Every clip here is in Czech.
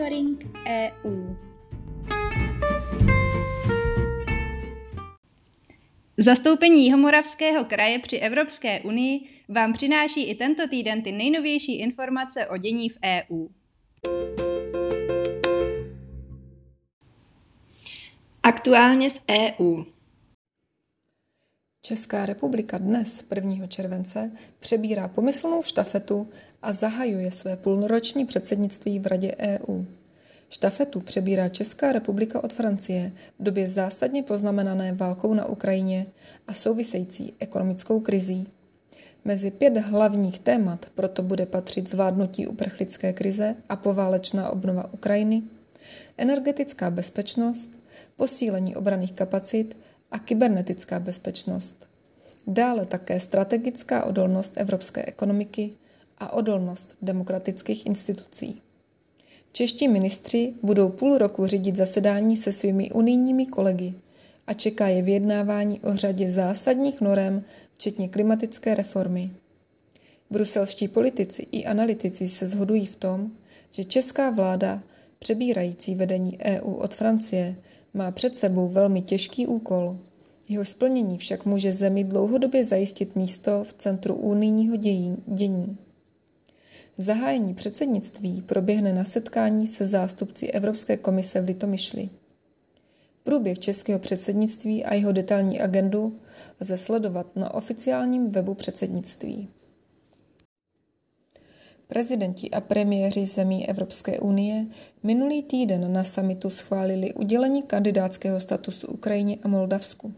Monitoring EU. Zastoupení Jihomoravského kraje při Evropské unii vám přináší i tento týden ty nejnovější informace o dění v EU. Aktuálně z EU. Česká republika dnes, 1. července, přebírá pomyslnou štafetu a zahajuje své půlroční předsednictví v Radě EU. Štafetu přebírá Česká republika od Francie v době zásadně poznamenané válkou na Ukrajině a související ekonomickou krizí. Mezi pět hlavních témat proto bude patřit zvládnutí uprchlické krize a poválečná obnova Ukrajiny, energetická bezpečnost, posílení obraných kapacit a kybernetická bezpečnost. Dále také strategická odolnost evropské ekonomiky a odolnost demokratických institucí. Čeští ministři budou půl roku řídit zasedání se svými unijními kolegy a čeká je vyjednávání o řadě zásadních norem, včetně klimatické reformy. Bruselští politici i analytici se shodují v tom, že česká vláda, přebírající vedení EU od Francie, má před sebou velmi těžký úkol. Jeho splnění však může zemi dlouhodobě zajistit místo v centru unijního dění. Zahájení předsednictví proběhne na setkání se zástupci Evropské komise v Litomyšli. Průběh českého předsednictví a jeho detailní agendu lze sledovat na oficiálním webu předsednictví. Prezidenti a premiéři zemí Evropské unie minulý týden na samitu schválili udělení kandidátského statusu Ukrajině a Moldavsku.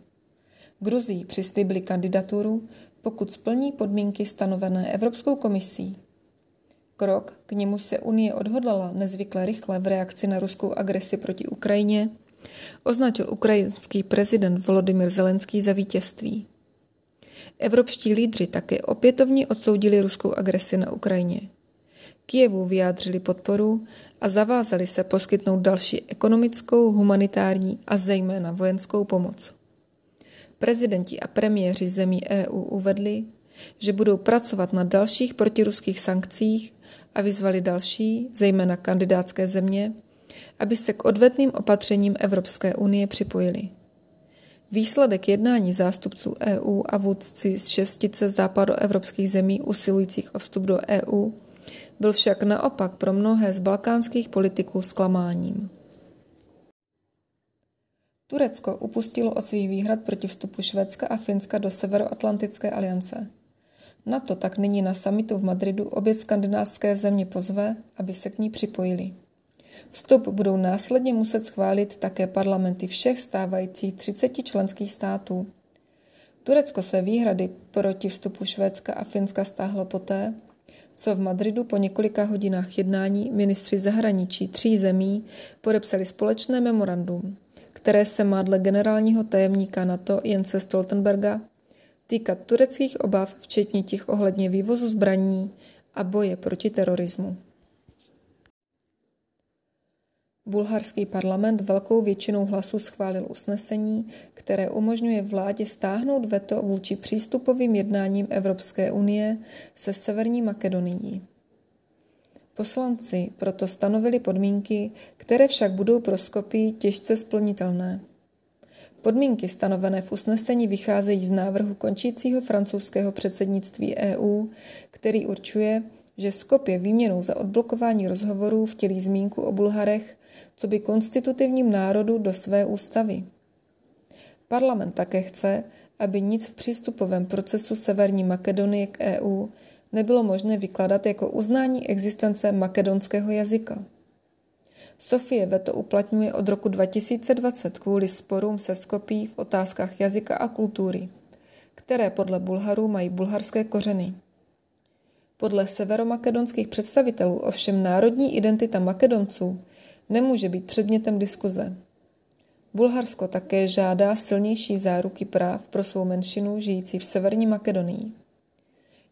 Gruzii přislíbili kandidaturu, pokud splní podmínky stanovené Evropskou komisí. Krok, k němu se Unie odhodlala nezvykle rychle v reakci na ruskou agresi proti Ukrajině, označil ukrajinský prezident Volodymyr Zelenský za vítězství. Evropští lídři také opětovně odsoudili ruskou agresi na Ukrajině. Kijevu vyjádřili podporu a zavázali se poskytnout další ekonomickou, humanitární a zejména vojenskou pomoc. Prezidenti a premiéři zemí EU uvedli, že budou pracovat na dalších protiruských sankcích a vyzvali další, zejména kandidátské země, aby se k odvetným opatřením Evropské unie připojili. Výsledek jednání zástupců EU a vůdci z šestice západoevropských zemí usilujících o vstup do EU byl však naopak pro mnohé z balkánských politiků zklamáním. Turecko upustilo od svých výhrad proti vstupu Švédska a Finska do Severoatlantické aliance. NATO tak nyní na samitu v Madridu obě skandinávské země pozve, aby se k ní připojili. Vstup budou následně muset schválit také parlamenty všech stávajících 30 členských států. Turecko své výhrady proti vstupu Švédska a Finska stáhlo poté, co v Madridu po několika hodinách jednání ministři zahraničí tří zemí podepsali společné memorandum, které se má dle generálního tajemníka NATO Jense Stoltenberga týkat tureckých obav, včetně těch ohledně vývozu zbraní a boje proti terorismu. Bulharský parlament velkou většinou hlasů schválil usnesení, které umožňuje vládě stáhnout veto vůči přístupovým jednáním Evropské unie se Severní Makedonií. Poslanci proto stanovili podmínky, které však budou pro Skopii těžce splnitelné. Podmínky stanovené v usnesení vycházejí z návrhu končícího francouzského předsednictví EU, který určuje, že Skopje výměnou za odblokování rozhovorů vtělí zmínku o Bulharech, co by konstitutivním národu do své ústavy. Parlament také chce, aby nic v přístupovém procesu Severní Makedonie k EU nebylo možné vykládat jako uznání existence makedonského jazyka. Sofie veto uplatňuje od roku 2020 kvůli sporům se Skopí v otázkách jazyka a kultury, které podle Bulharů mají bulharské kořeny. Podle severomakedonských představitelů ovšem národní identita Makedonců nemůže být předmětem diskuze. Bulharsko také žádá silnější záruky práv pro svou menšinu žijící v Severní Makedonii.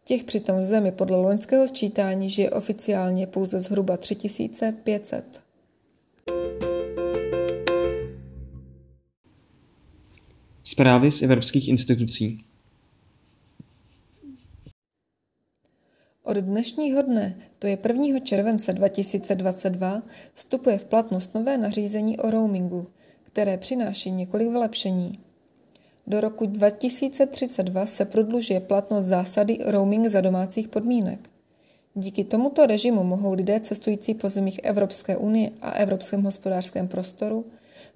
Těch přitom v zemi podle loňského sčítání žije oficiálně pouze zhruba 3500. Zprávy z evropských institucí. Od dnešního dne, to je 1. července 2022, vstupuje v platnost nové nařízení o roamingu, které přináší několik vylepšení. Do roku 2032 se prodlužuje platnost zásady roaming za domácích podmínek. Díky tomuto režimu mohou lidé cestující po zemích Evropské unie a Evropském hospodářském prostoru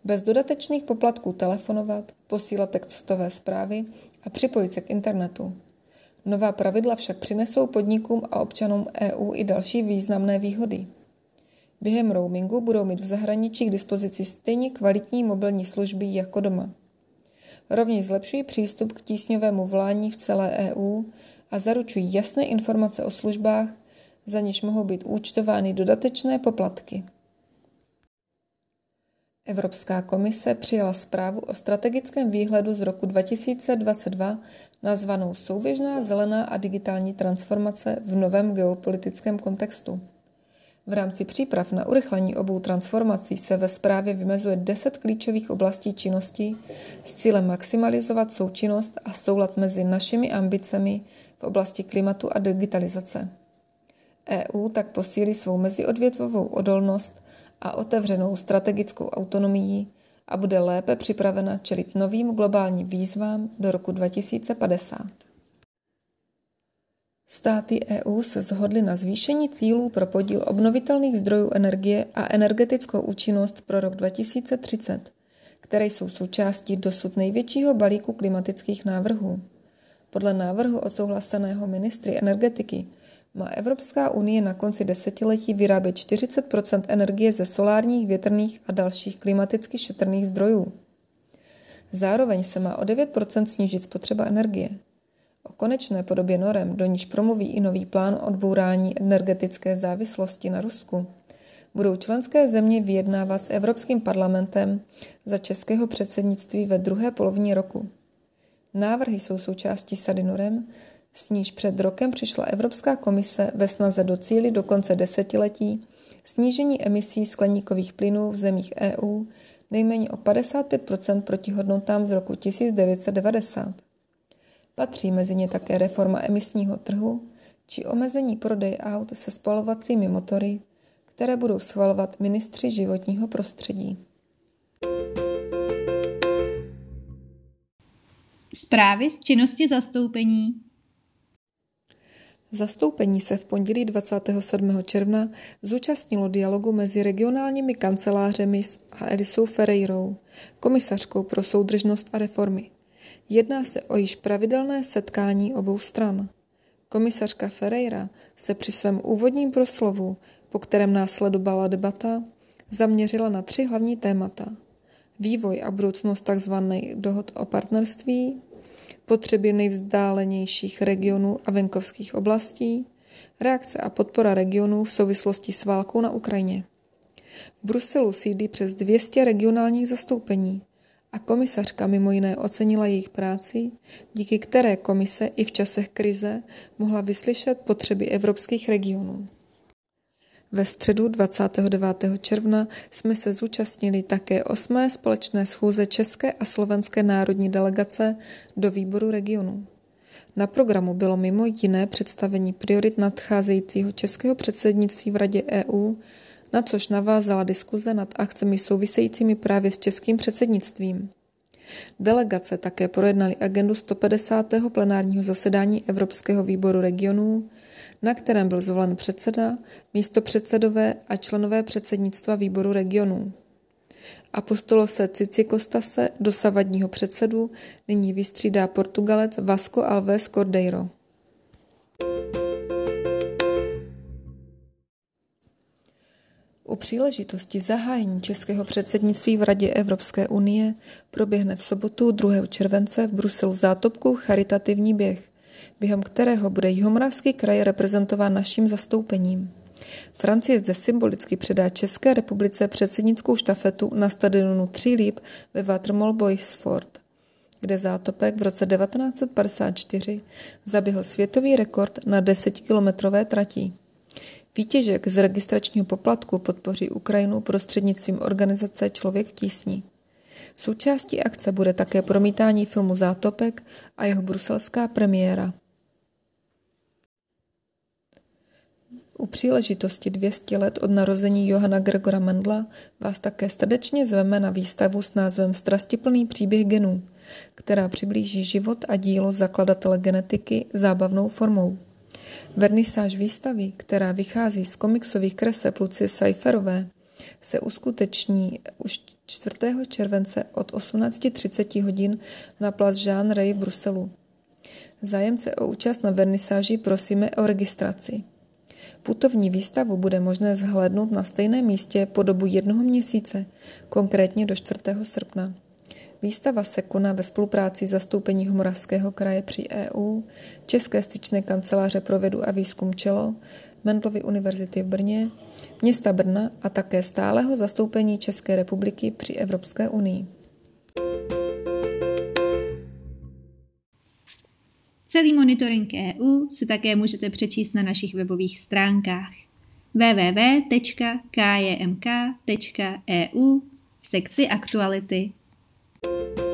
bez dodatečných poplatků telefonovat, posílat textové zprávy a připojit se k internetu. Nová pravidla však přinesou podnikům a občanům EU i další významné výhody. Během roamingu budou mít v zahraničí k dispozici stejně kvalitní mobilní služby jako doma. Rovněž zlepšují přístup k tísňovému volání v celé EU a zaručují jasné informace o službách, za něž mohou být účtovány dodatečné poplatky. Evropská komise přijala zprávu o strategickém výhledu z roku 2022 nazvanou Souběžná zelená a digitální transformace v novém geopolitickém kontextu. V rámci příprav na urychlení obou transformací se ve zprávě vymezuje 10 klíčových oblastí činnosti s cílem maximalizovat součinnost a soulad mezi našimi ambicemi v oblasti klimatu a digitalizace. EU tak posílí svou meziodvětvovou odolnost a otevřenou strategickou autonomií a bude lépe připravena čelit novým globálním výzvám do roku 2050. Státy EU se shodly na zvýšení cílů pro podíl obnovitelných zdrojů energie a energetickou účinnost pro rok 2030, které jsou součástí dosud největšího balíku klimatických návrhů. Podle návrhu odsouhlaseného ministry energetiky má Evropská unie na konci desetiletí vyrábět 40% energie ze solárních, větrných a dalších klimaticky šetrných zdrojů. Zároveň se má o 9% snížit spotřeba energie. O konečné podobě norem, do níž promluví i nový plán odbourání energetické závislosti na Rusku, budou členské země vyjednávat s Evropským parlamentem za českého předsednictví ve druhé polovině roku. Návrhy jsou součástí sady norem, s níž před rokem přišla Evropská komise ve snaze docílit do konce desetiletí snížení emisí skleníkových plynů v zemích EU nejméně o 55% proti hodnotám z roku 1990. Patří mezi ně také reforma emisního trhu či omezení prodej aut se spalovacími motory, které budou schvalovat ministři životního prostředí. Zprávy z činnosti zastoupení Zastoupení se v pondělí 27. června zúčastnilo dialogu mezi regionálními kancelářemi a Elisou Ferreirou, komisařkou pro soudržnost a reformy. Jedná se o již pravidelné setkání obou stran. Komisařka Ferreira se při svém úvodním proslovu, po kterém následovala debata, zaměřila na tři hlavní témata. Vývoj a budoucnost tzv. dohod o partnerství, potřeby nejvzdálenějších regionů a venkovských oblastí, reakce a podpora regionů v souvislosti s válkou na Ukrajině. V Bruselu sídlí přes 200 regionálních zastoupení a komisařka mimo jiné ocenila jejich práci, díky které komise i v časech krize mohla vyslyšet potřeby evropských regionů. Ve středu 29. června jsme se zúčastnili také osmé společné schůze České a Slovenské národní delegace do výboru regionu. Na programu bylo mimo jiné představení priorit nadcházejícího českého předsednictví v Radě EU, na což navázala diskuze nad akcemi souvisejícími právě s českým předsednictvím. Delegace také projednali agendu 150. plenárního zasedání Evropského výboru regionů, na kterém byl zvolen předseda, místo předsedové a členové předsednictva výboru regionů. Apostolo se Cicikostase, dosavadního předsedu, nyní vystřídá Portugalec Vasco Alves Cordeiro. U příležitosti zahájení českého předsednictví v Radě Evropské unie proběhne v sobotu 2. července v Bruselu zátopku charitativní běh během kterého bude Jihomoravský kraj reprezentován naším zastoupením. Francie zde symbolicky předá České republice předsednickou štafetu na stadionu Tří ve Watermall Boysford, kde zátopek v roce 1954 zaběhl světový rekord na 10-kilometrové trati. Výtěžek z registračního poplatku podpoří Ukrajinu prostřednictvím organizace Člověk v tísni. Součástí akce bude také promítání filmu Zátopek a jeho bruselská premiéra. U příležitosti 200 let od narození Johana Gregora Mendla vás také srdečně zveme na výstavu s názvem Strastiplný příběh genů, která přiblíží život a dílo zakladatele genetiky zábavnou formou. Vernisáž výstavy, která vychází z komiksových kreseb Lucie Seiferové, se uskuteční už 4. července od 18.30 hodin na plac Jean Rey v Bruselu. Zájemce o účast na vernisáži prosíme o registraci. Putovní výstavu bude možné zhlédnout na stejném místě po dobu jednoho měsíce, konkrétně do 4. srpna. Výstava se koná ve spolupráci zastoupení Humoravského kraje při EU, České styčné kanceláře pro vědu a výzkum Čelo, Mendlovy univerzity v Brně, města Brna a také stáleho zastoupení České republiky při Evropské unii. Celý monitoring EU si také můžete přečíst na našich webových stránkách www.kjmk.eu v sekci aktuality. Thank you